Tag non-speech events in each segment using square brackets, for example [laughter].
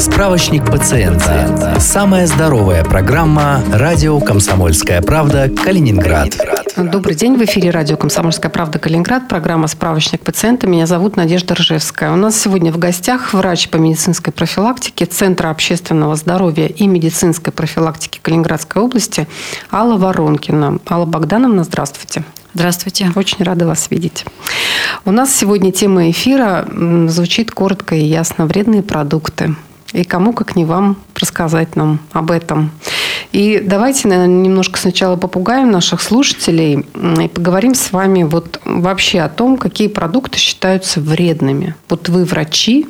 Справочник пациента. Самая здоровая программа «Радио Комсомольская правда. Калининград». Добрый день. В эфире радио «Комсомольская правда. Калининград». Программа «Справочник пациента». Меня зовут Надежда Ржевская. У нас сегодня в гостях врач по медицинской профилактике Центра общественного здоровья и медицинской профилактики Калининградской области Алла Воронкина. Алла Богдановна, здравствуйте. Здравствуйте. Очень рада вас видеть. У нас сегодня тема эфира звучит коротко и ясно. Вредные продукты. И кому, как не вам, рассказать нам об этом. И давайте, наверное, немножко сначала попугаем наших слушателей и поговорим с вами вот вообще о том, какие продукты считаются вредными. Вот вы врачи,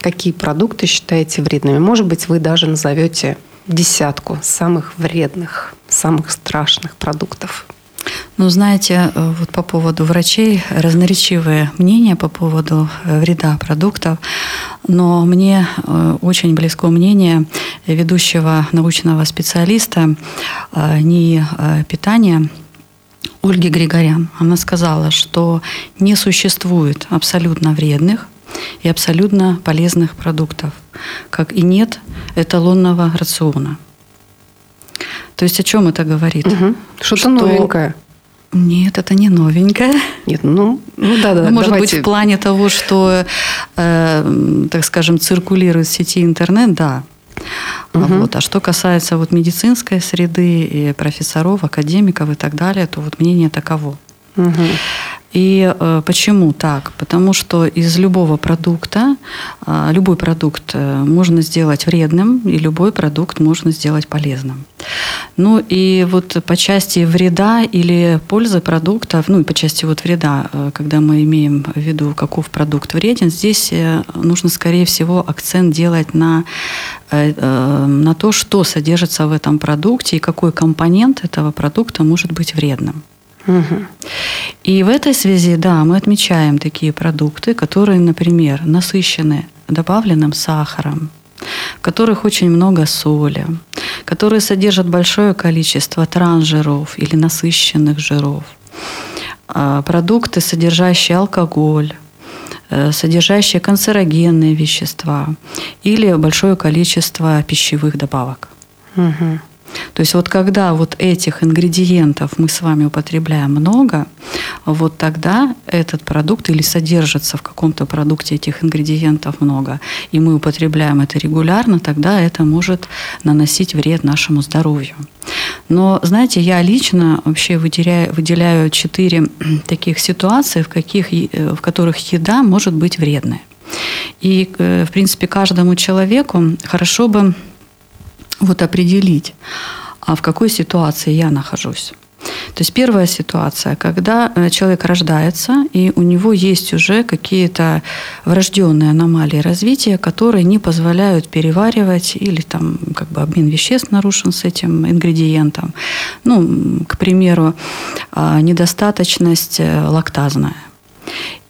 какие продукты считаете вредными? Может быть, вы даже назовете десятку самых вредных, самых страшных продуктов. Ну, знаете, э, вот по поводу врачей разноречивые мнения по поводу э, вреда продуктов, но мне э, очень близко мнение ведущего научного специалиста НИИ питания Ольги Григорян. Она сказала, что не существует абсолютно вредных и абсолютно полезных продуктов, как и нет эталонного рациона – то есть о чем это говорит? Угу. Что-то что... новенькое. Нет, это не новенькое. Нет, ну, ну да, да. Ну, может давайте. быть, в плане того, что, э, так скажем, циркулирует в сети интернет, да. Угу. Вот. А что касается вот медицинской среды и профессоров, академиков и так далее, то вот мнение таково. Угу. И э, почему так? Потому что из любого продукта, э, любой продукт э, можно сделать вредным, и любой продукт можно сделать полезным. Ну и вот по части вреда или пользы продуктов, ну и по части вот вреда, э, когда мы имеем в виду, каков продукт вреден, здесь э, нужно, скорее всего, акцент делать на, э, э, на то, что содержится в этом продукте и какой компонент этого продукта может быть вредным. И в этой связи, да, мы отмечаем такие продукты, которые, например, насыщены добавленным сахаром, в которых очень много соли, которые содержат большое количество трансжиров или насыщенных жиров, а, продукты, содержащие алкоголь, э, содержащие канцерогенные вещества или большое количество пищевых добавок. Угу. То есть вот когда вот этих ингредиентов мы с вами употребляем много, вот тогда этот продукт или содержится в каком-то продукте этих ингредиентов много, и мы употребляем это регулярно, тогда это может наносить вред нашему здоровью. Но, знаете, я лично вообще выделяю, выделяю четыре [clears throat] таких ситуации, в, каких, э, в которых еда может быть вредной. И, э, в принципе, каждому человеку хорошо бы вот определить, а в какой ситуации я нахожусь. То есть первая ситуация, когда э, человек рождается, и у него есть уже какие-то врожденные аномалии развития, которые не позволяют переваривать или там как бы обмен веществ нарушен с этим ингредиентом. Ну, к примеру, а, недостаточность э, лактазная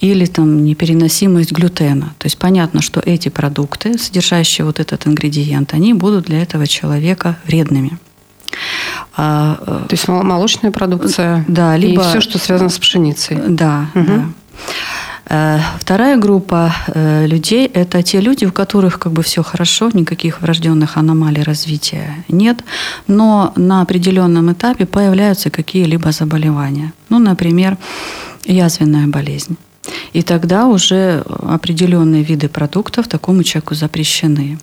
или там непереносимость глютена. То есть понятно, что эти продукты, содержащие вот этот ингредиент, они будут для этого человека вредными. А, э, То есть молочная продукция да, либо, и все, что связано с пшеницей. Да, угу. да. Э, вторая группа э, людей – это те люди, у которых как бы все хорошо, никаких врожденных аномалий развития нет, но на определенном этапе появляются какие-либо заболевания. Ну, например, язвенная болезнь. И тогда уже определенные виды продуктов такому человеку запрещены.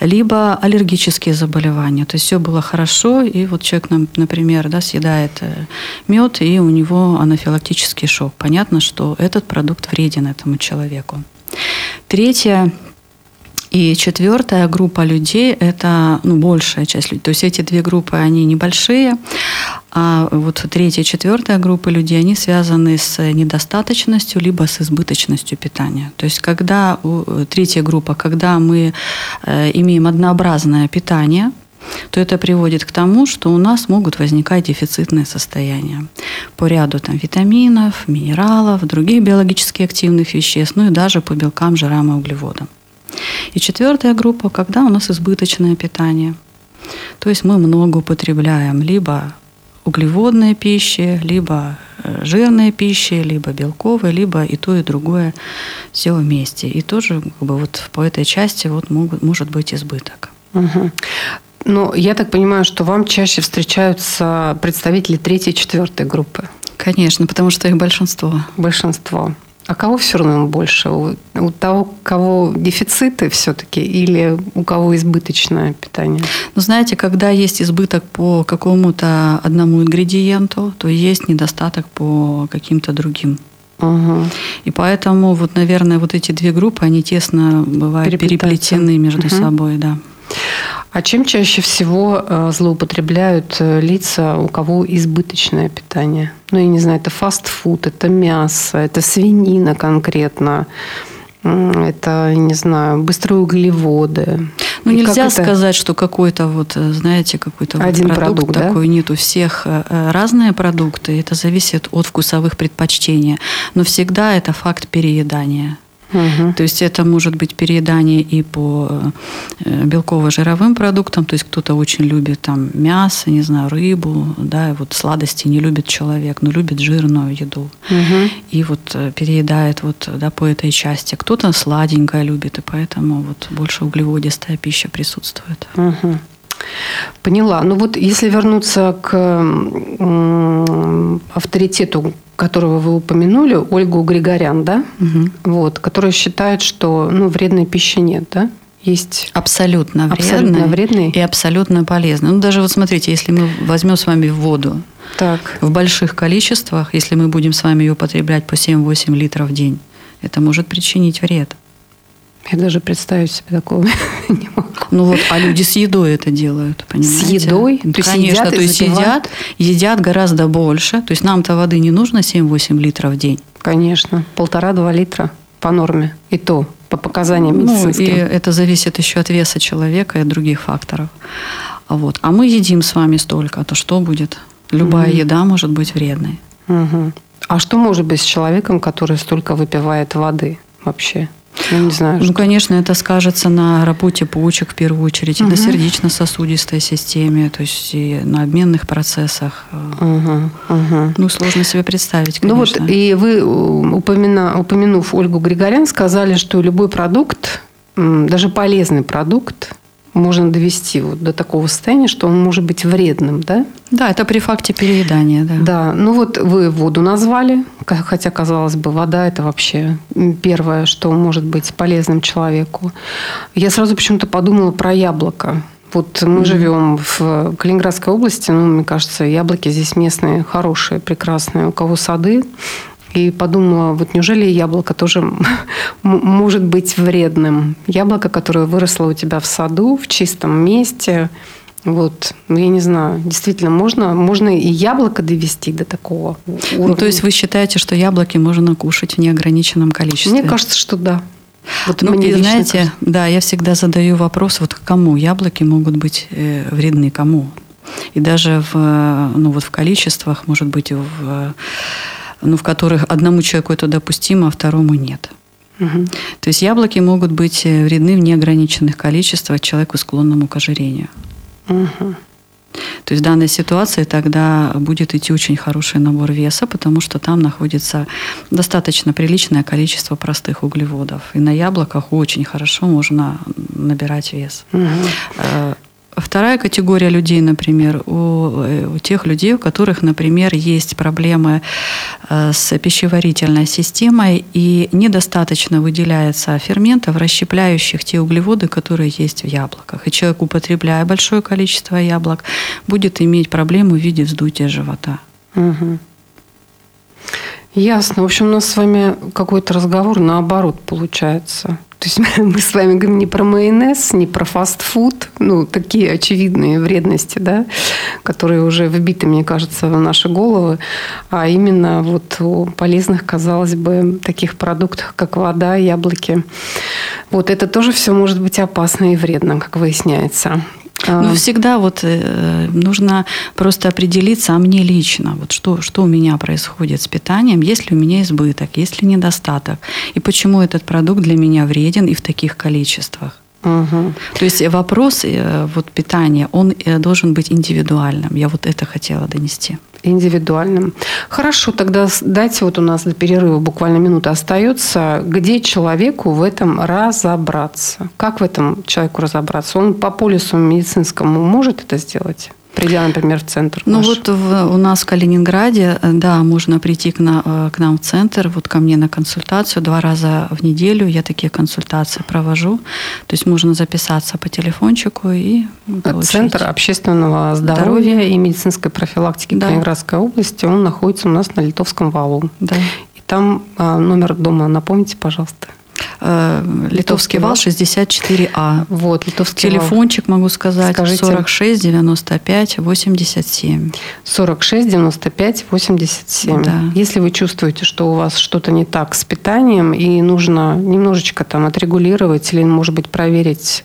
Либо аллергические заболевания. То есть все было хорошо, и вот человек, например, да, съедает э, мед, и у него анафилактический шок. Понятно, что этот продукт вреден этому человеку. Третье и четвертая группа людей – это ну, большая часть людей. То есть эти две группы, они небольшие, а вот третья четвертая группа людей, они связаны с недостаточностью либо с избыточностью питания. То есть когда третья группа, когда мы э, имеем однообразное питание, то это приводит к тому, что у нас могут возникать дефицитные состояния по ряду там, витаминов, минералов, других биологически активных веществ, ну и даже по белкам, жирам и углеводам. И четвертая группа, когда у нас избыточное питание. То есть мы много употребляем либо углеводные пищи, либо э, жирные пищи, либо белковые, либо и то, и другое все вместе. И тоже как бы, вот по этой части вот могут, может быть избыток. Угу. Ну, я так понимаю, что вам чаще встречаются представители третьей и четвертой группы. Конечно, потому что их большинство. Большинство. А кого все равно больше? У, у того, кого дефициты все-таки или у кого избыточное питание? Ну, знаете, когда есть избыток по какому-то одному ингредиенту, то есть недостаток по каким-то другим. Угу. И поэтому, вот, наверное, вот эти две группы, они тесно бывают переплетены между угу. собой, да. А чем чаще всего э, злоупотребляют э, лица, у кого избыточное питание? Ну, я не знаю, это фастфуд, это мясо, это свинина конкретно, это, не знаю, быстрые углеводы. Ну, И нельзя сказать, что какой-то вот, э, знаете, какой-то Один вот продукт, продукт такой да? нет. У всех разные продукты, это зависит от вкусовых предпочтений. Но всегда это факт переедания. Угу. То есть это может быть переедание и по э, белково-жировым продуктам, то есть кто-то очень любит там мясо, не знаю, рыбу, да, и вот сладости не любит человек, но любит жирную еду. Угу. И вот э, переедает вот, да, по этой части. Кто-то сладенькое любит, и поэтому вот больше углеводистая пища присутствует. Угу. Поняла. Ну вот если вернуться к авторитету которого вы упомянули, Ольгу Григорян, да? Угу. Вот, которая считает, что ну, вредной пищи нет, да? Есть абсолютно вредной, абсолютно и абсолютно полезной. Ну, даже вот смотрите, если мы возьмем с вами воду так. в больших количествах, если мы будем с вами ее употреблять по 7-8 литров в день, это может причинить вред. Я даже представить себе такого [laughs] не могу. Ну вот, а люди с едой это делают, понимаете? С едой? То Конечно, едят то есть едят, едят гораздо больше. То есть нам-то воды не нужно 7-8 литров в день. Конечно, полтора-два литра по норме. И то по показаниям медицинским. Ну, и это зависит еще от веса человека и от других факторов. А Вот. А мы едим с вами столько, то что будет? Любая угу. еда может быть вредной. Угу. А что может быть с человеком, который столько выпивает воды вообще? Я не знаю. Ну, что... конечно, это скажется на работе почек в первую очередь, угу. и на сердечно-сосудистой системе, то есть и на обменных процессах. Угу. Угу. Ну, сложно себе представить, конечно. Ну вот, и вы, упомина, упомянув Ольгу Григорян, сказали, что любой продукт, даже полезный продукт, можно довести вот до такого состояния, что он может быть вредным, да? Да, это при факте переедания, да. Да, ну вот вы воду назвали, хотя, казалось бы, вода – это вообще первое, что может быть полезным человеку. Я сразу почему-то подумала про яблоко. Вот мы mm-hmm. живем в Калининградской области, ну, мне кажется, яблоки здесь местные хорошие, прекрасные. У кого сады, и подумала, вот неужели яблоко тоже [laughs] может быть вредным? Яблоко, которое выросло у тебя в саду, в чистом месте, вот, ну, я не знаю, действительно, можно, можно и яблоко довести до такого уровня. Ну, то есть вы считаете, что яблоки можно кушать в неограниченном количестве? Мне кажется, что да. Вот ну, мне и знаете, кажется. да, я всегда задаю вопрос, вот кому яблоки могут быть э, вредны, кому? И даже в, ну, вот в количествах, может быть, в ну, в которых одному человеку это допустимо, а второму нет. Угу. То есть яблоки могут быть э, вредны в неограниченных количествах человеку, склонному к ожирению. Угу. То есть в данной ситуации тогда будет идти очень хороший набор веса, потому что там находится достаточно приличное количество простых углеводов. И на яблоках очень хорошо можно набирать вес. Угу. Вторая категория людей, например, у, э, у тех людей, у которых, например, есть проблемы э, с пищеварительной системой и недостаточно выделяется ферментов, расщепляющих те углеводы, которые есть в яблоках. И человек, употребляя большое количество яблок, будет иметь проблему в виде вздутия живота. Угу. Ясно. В общем, у нас с вами какой-то разговор наоборот получается. То есть [laughs] мы с вами говорим не про майонез, не про фастфуд, ну, такие очевидные вредности, да, которые уже вбиты, мне кажется, в наши головы, а именно вот о полезных, казалось бы, таких продуктах, как вода, яблоки. Вот это тоже все может быть опасно и вредно, как выясняется. Ну, всегда вот э, нужно просто определиться, а мне лично, вот что, что у меня происходит с питанием, есть ли у меня избыток, есть ли недостаток, и почему этот продукт для меня вреден и в таких количествах. Угу. То есть вопрос э, вот питания, он э, должен быть индивидуальным. Я вот это хотела донести. Индивидуальным. Хорошо, тогда дайте вот у нас до перерыва буквально минута остается. Где человеку в этом разобраться? Как в этом человеку разобраться? Он по полису медицинскому может это сделать? Придя, например, в центр? Ну наш? вот в, у нас в Калининграде, э, да, можно прийти к, на, э, к нам в центр, вот ко мне на консультацию два раза в неделю. Я такие консультации провожу. То есть можно записаться по телефончику и получить. Центр общественного здоровья, здоровья. и медицинской профилактики да. Калининградской области, он находится у нас на Литовском валу. Да. И там а, номер дома, напомните, пожалуйста. Э, Литовский вал 64А. Вот, Литовский Телефончик, вал. могу сказать, Скажите. 46 95 87. 46 95 87. Да. Если вы чувствуете, что у вас что-то не так с питанием и нужно немножечко там отрегулировать или, может быть, проверить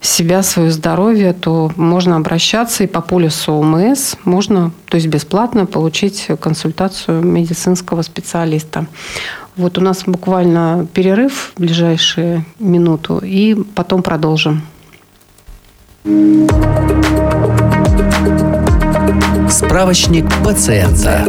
себя, свое здоровье, то можно обращаться и по полису ОМС можно, то есть бесплатно получить консультацию медицинского специалиста. Вот у нас буквально перерыв в ближайшие минуту, и потом продолжим. Справочник пациента.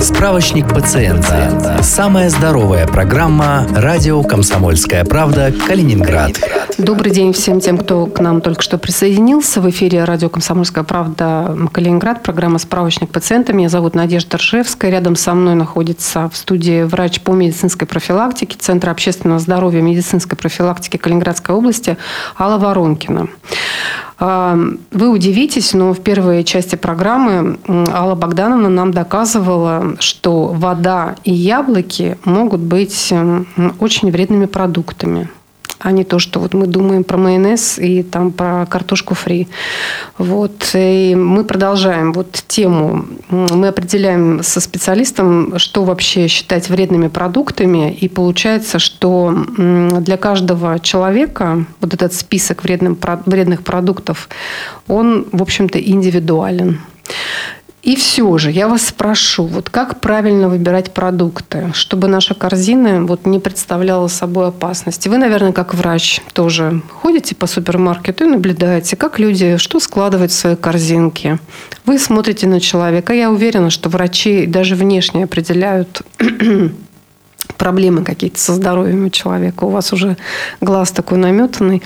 Справочник пациента. Самая здоровая программа «Радио Комсомольская правда. Калининград». Добрый день всем тем, кто к нам только что присоединился. В эфире «Радио Комсомольская правда. Калининград». Программа «Справочник пациента». Меня зовут Надежда Ржевская. Рядом со мной находится в студии врач по медицинской профилактике Центра общественного здоровья медицинской профилактики Калининградской области Алла Воронкина. Вы удивитесь, но в первой части программы Алла Богдановна нам доказывала, что вода и яблоки могут быть очень вредными продуктами а не то, что вот мы думаем про майонез и там про картошку фри. Вот. И мы продолжаем вот тему. Мы определяем со специалистом, что вообще считать вредными продуктами. И получается, что для каждого человека вот этот список вредных продуктов, он, в общем-то, индивидуален. И все же я вас спрошу, вот как правильно выбирать продукты, чтобы наша корзина вот не представляла собой опасности? Вы, наверное, как врач тоже ходите по супермаркету и наблюдаете, как люди что складывают в свои корзинки. Вы смотрите на человека. Я уверена, что врачи даже внешне определяют [clears throat] проблемы какие-то со здоровьем у человека. У вас уже глаз такой наметанный.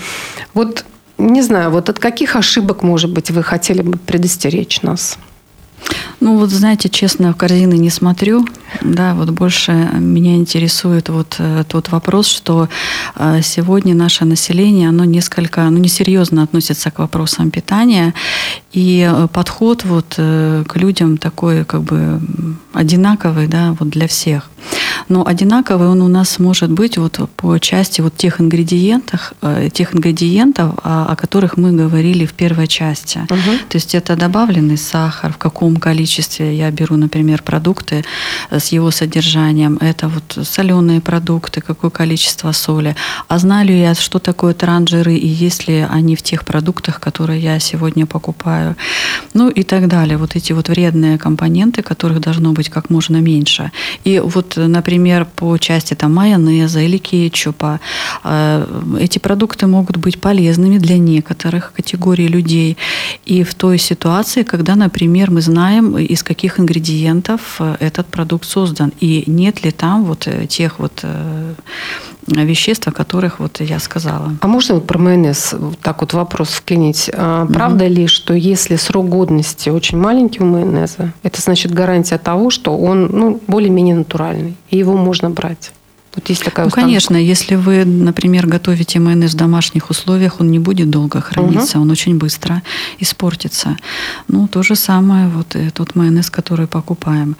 Вот не знаю, вот от каких ошибок, может быть, вы хотели бы предостеречь нас? Ну, вот, знаете, честно, в корзины не смотрю. Да, вот больше меня интересует вот э, тот вопрос, что э, сегодня наше население, оно несколько, ну, несерьезно относится к вопросам питания. И э, подход вот к людям такой, как бы, одинаковый, да, вот для всех. Но одинаковый он у нас может быть вот по части вот тех ингредиентов, тех ингредиентов, о, о которых мы говорили в первой части. Угу. То есть это добавленный сахар, в каком количестве я беру, например, продукты с его содержанием. Это вот соленые продукты, какое количество соли. А знаю ли я, что такое транжиры и есть ли они в тех продуктах, которые я сегодня покупаю. Ну и так далее. Вот эти вот вредные компоненты, которых должно быть как можно меньше. И вот, например, по части там майонеза или кетчупа, э, эти продукты могут быть полезными для некоторых категорий людей. И в той ситуации, когда, например, мы знаем, из каких ингредиентов э, этот продукт создан, и нет ли там вот э, тех вот э, веществ, о которых вот я сказала. А можно вот про майонез так вот вопрос вклинить? А, правда угу. ли, что если срок годности очень маленький у майонеза, это значит гарантия того, что он ну, более-менее натуральный, и его можно брать? Вот есть такая ну, конечно, если вы, например, готовите майонез в домашних условиях, он не будет долго храниться, угу. он очень быстро испортится. Ну, то же самое вот тот майонез, который покупаем.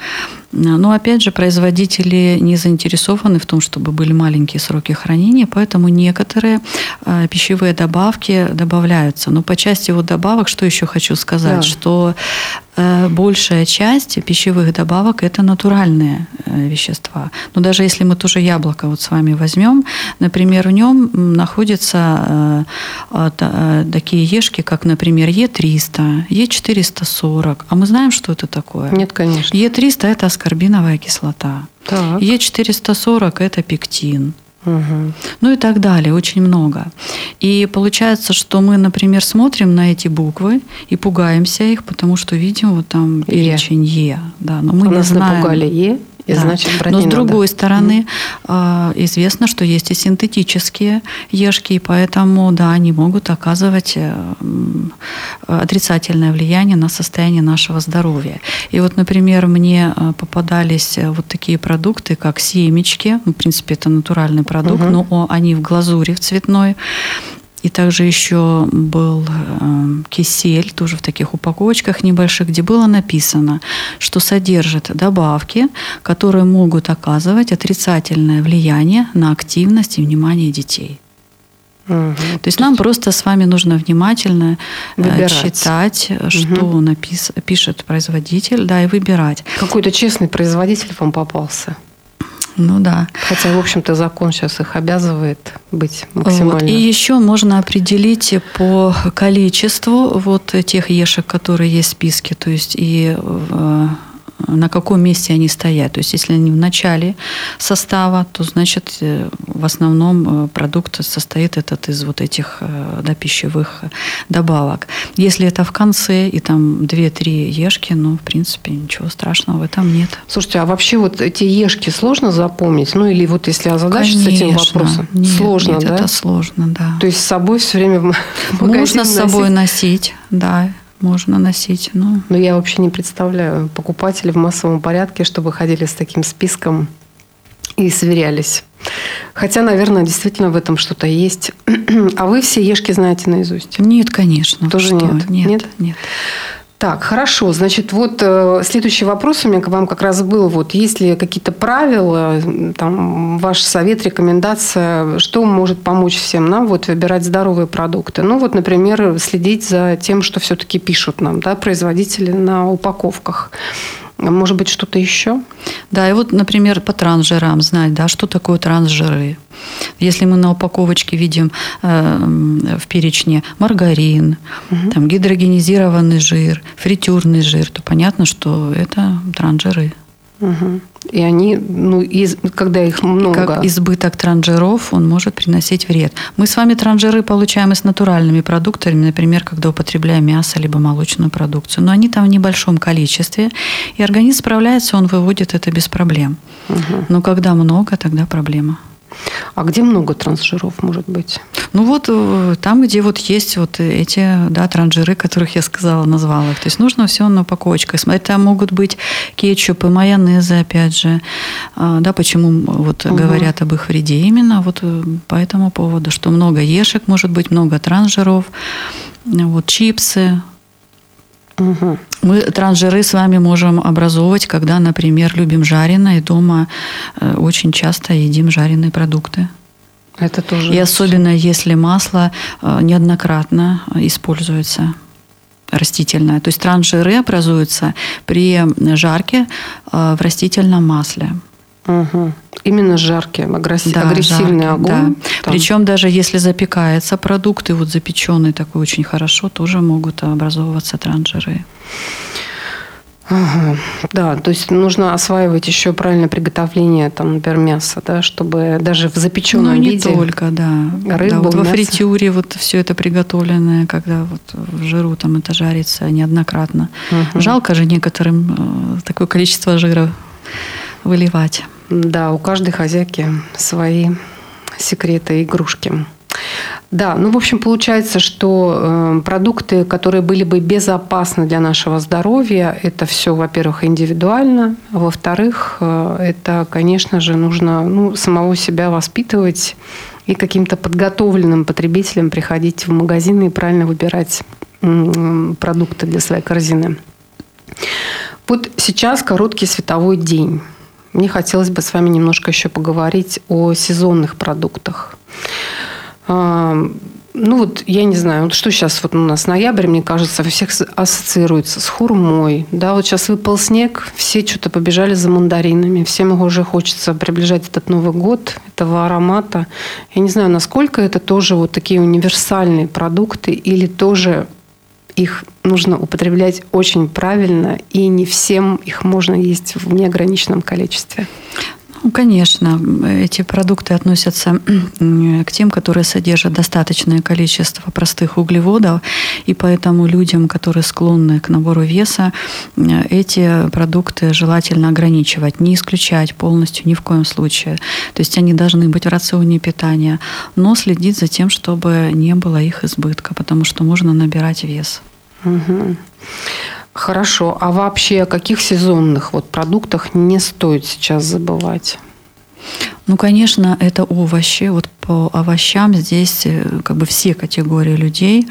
Но опять же, производители не заинтересованы в том, чтобы были маленькие сроки хранения, поэтому некоторые э, пищевые добавки добавляются. Но по части вот добавок, что еще хочу сказать, да. что э, большая часть пищевых добавок это натуральные э, вещества. Но даже если мы тоже яблоко вот с вами возьмем, например, в нем находятся такие ешки, как, например, Е300, Е440. А мы знаем, что это такое? Нет, конечно. Е300 это аскорбиновая кислота. Так. Е440 – это пектин. Угу. Ну и так далее, очень много. И получается, что мы, например, смотрим на эти буквы и пугаемся их, потому что видим вот там перечень Е. е да, но мы У не нас знаем. напугали Е, и да. значит, Но с другой надо. стороны, mm. известно, что есть и синтетические ешки, и поэтому, да, они могут оказывать э, отрицательное влияние на состояние нашего здоровья. И вот, например, мне э, попадались э, вот такие продукты, как семечки, ну, в принципе, это натуральный продукт, угу. но они в глазури в цветной, и также еще был э, кисель, тоже в таких упаковочках небольших, где было написано, что содержит добавки, которые могут оказывать отрицательное влияние на активность и внимание детей. Угу. То есть нам просто с вами нужно внимательно э, выбирать. читать, что угу. напис, пишет производитель, да, и выбирать. Какой-то честный производитель вам попался. Ну да. Хотя, в общем-то, закон сейчас их обязывает быть максимально. Вот. И еще можно определить по количеству вот тех ешек, которые есть в списке, то есть и э, на каком месте они стоят. То есть, если они в начале состава, то значит э, в основном э, продукт состоит этот из вот этих э, да, пищевых добавок. Если это в конце и там 2-3 ешки, ну, в принципе, ничего страшного в этом нет. Слушайте, а вообще вот эти ешки сложно запомнить? Ну, или вот если озадачиться этим вопросом? Нет, сложно, нет, да? это сложно, да. То есть с собой все время в Можно с собой носить, да можно носить. Но... но я вообще не представляю покупателей в массовом порядке, чтобы ходили с таким списком и сверялись. Хотя, наверное, действительно в этом что-то есть. [clears throat] А вы все ешки знаете наизусть? Нет, конечно. Тоже что? нет? Нет, нет. нет. Так, хорошо. Значит, вот э, следующий вопрос у меня к вам как раз был. Вот есть ли какие-то правила, там, ваш совет, рекомендация, что может помочь всем нам вот выбирать здоровые продукты? Ну, вот, например, следить за тем, что все-таки пишут нам, да, производители на упаковках. Может быть, что-то еще? Да, и вот, например, по трансжирам знать, да, что такое трансжиры. Если мы на упаковочке видим э, в перечне маргарин, угу. там, гидрогенизированный жир, фритюрный жир, то понятно, что это трансжиры. Угу. И они, ну, из, когда их много... Как избыток транжиров, он может приносить вред. Мы с вами транжиры получаем и с натуральными продуктами, например, когда употребляем мясо либо молочную продукцию. Но они там в небольшом количестве, и организм справляется, он выводит это без проблем. Угу. Но когда много, тогда проблема. А где много трансжиров может быть? Ну вот э, там, где вот есть вот эти да, транжиры, которых я сказала, назвала их. То есть нужно все на упаковочках смотреть. Там могут быть кетчупы, майонезы, опять же. А, да, почему вот угу. говорят об их вреде? Именно вот э, по этому поводу, что много ешек может быть, много трансжиров, вот чипсы, Угу. Мы трансжиры с вами можем образовывать, когда, например, любим жареное, и дома э, очень часто едим жареные продукты. Это тоже. И особенно если масло э, неоднократно используется растительное. То есть трансжиры образуются при жарке э, в растительном масле. Угу. Именно жаркий, агрессив, да, агрессивный жаркий, огонь. Да. Причем даже если запекается продукт, и вот запеченный такой очень хорошо, тоже могут образовываться трансжиры. Ага. Да, то есть нужно осваивать еще правильное приготовление, там, например, мяса, да, чтобы даже в запеченном ну, не виде. только, да. Рыбу, да, вот во фритюре вот все это приготовленное, когда вот в жиру там это жарится неоднократно. Угу. Жалко же некоторым э, такое количество жира выливать. Да, у каждой хозяйки свои секреты, игрушки. Да, ну, в общем, получается, что э, продукты, которые были бы безопасны для нашего здоровья, это все, во-первых, индивидуально, во-вторых, э, это, конечно же, нужно ну, самого себя воспитывать и каким-то подготовленным потребителям приходить в магазины и правильно выбирать э, продукты для своей корзины. Вот сейчас короткий световой день. Мне хотелось бы с вами немножко еще поговорить о сезонных продуктах. Ну вот, я не знаю, вот что сейчас вот у нас ноябрь, мне кажется, у всех ассоциируется с хурмой. Да, вот сейчас выпал снег, все что-то побежали за мандаринами. Всем уже хочется приближать этот Новый год, этого аромата. Я не знаю, насколько это тоже вот такие универсальные продукты или тоже их нужно употреблять очень правильно, и не всем их можно есть в неограниченном количестве. Ну, конечно, эти продукты относятся к тем, которые содержат достаточное количество простых углеводов, и поэтому людям, которые склонны к набору веса, эти продукты желательно ограничивать, не исключать полностью ни в коем случае. То есть они должны быть в рационе питания, но следить за тем, чтобы не было их избытка, потому что можно набирать вес. Угу. Хорошо. А вообще о каких сезонных вот продуктах не стоит сейчас забывать? Ну, конечно, это овощи. Вот по овощам здесь э, как бы все категории людей,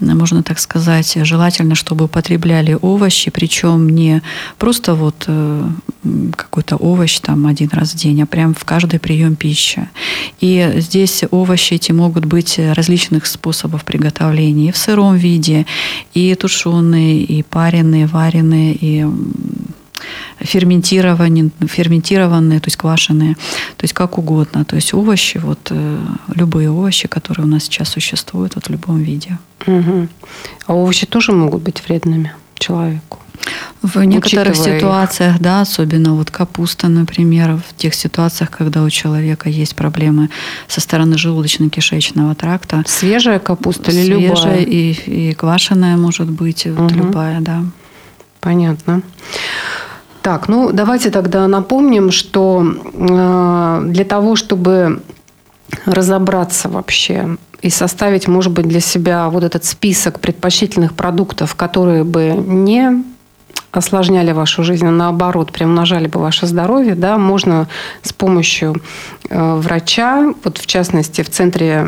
можно так сказать, желательно, чтобы употребляли овощи, причем не просто вот э, какой-то овощ там один раз в день, а прям в каждый прием пищи. И здесь овощи эти могут быть различных способов приготовления. И в сыром виде, и тушеные, и пареные, вареные, и ферментированные, ферментированные, то есть квашеные, то есть как угодно. То есть овощи, вот э, любые овощи, которые у нас сейчас существуют вот в любом виде. Угу. А овощи тоже могут быть вредными человеку? В некоторых Учитывая ситуациях, их. да, особенно вот капуста, например, в тех ситуациях, когда у человека есть проблемы со стороны желудочно-кишечного тракта. Свежая капуста или Свежая любая? Свежая и, и квашеная может быть, вот угу. любая, да. Понятно. Так, ну давайте тогда напомним, что э, для того, чтобы разобраться вообще и составить, может быть, для себя вот этот список предпочтительных продуктов, которые бы не осложняли вашу жизнь, а наоборот, приумножали бы ваше здоровье, да, можно с помощью э, врача, вот в частности в Центре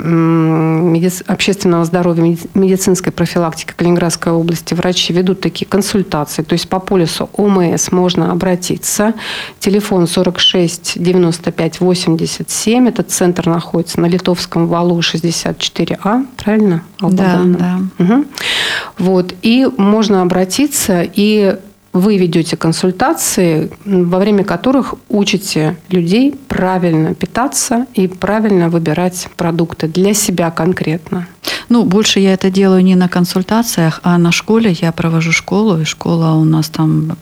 общественного здоровья медицинской профилактики Калининградской области врачи ведут такие консультации, то есть по полису ОМС можно обратиться. Телефон 46 95 87, этот центр находится на Литовском валу 64А, правильно? Да, да. Угу. Вот, и можно обратиться, и вы ведете консультации, во время которых учите людей правильно питаться и правильно выбирать продукты для себя конкретно. Ну, больше я это делаю не на консультациях, а на школе. Я провожу школу, и школа у нас там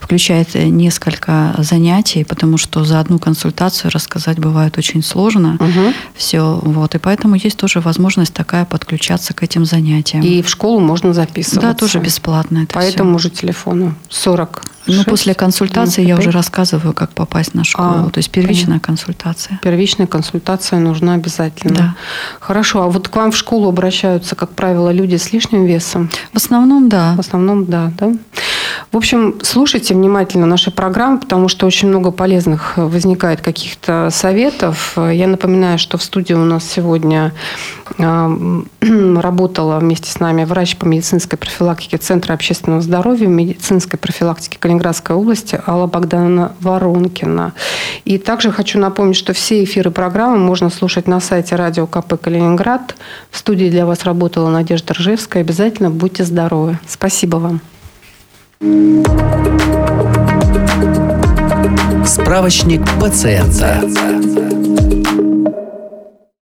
включает несколько занятий, потому что за одну консультацию рассказать бывает очень сложно. Угу. Все, вот. И поэтому есть тоже возможность такая подключаться к этим занятиям. И в школу можно записываться. Да, тоже бесплатно. Это По все. этому же телефону 40 ну, после консультации я уже рассказываю, как попасть на школу. А, То есть первичная понятно. консультация. Первичная консультация нужна обязательно. Да. Хорошо. А вот к вам в школу обращаются, как правило, люди с лишним весом? В основном, да. В основном, да. да? В общем, слушайте внимательно наши программы, потому что очень много полезных возникает каких-то советов. Я напоминаю, что в студии у нас сегодня а, [clears throat] работала вместе с нами врач по медицинской профилактике Центра общественного здоровья, медицинской профилактики Калининградской области Алла Богдановна Воронкина. И также хочу напомнить, что все эфиры программы можно слушать на сайте радио КП Калининград. В студии для вас работала Надежда Ржевская. Обязательно будьте здоровы. Спасибо вам. Справочник пациента.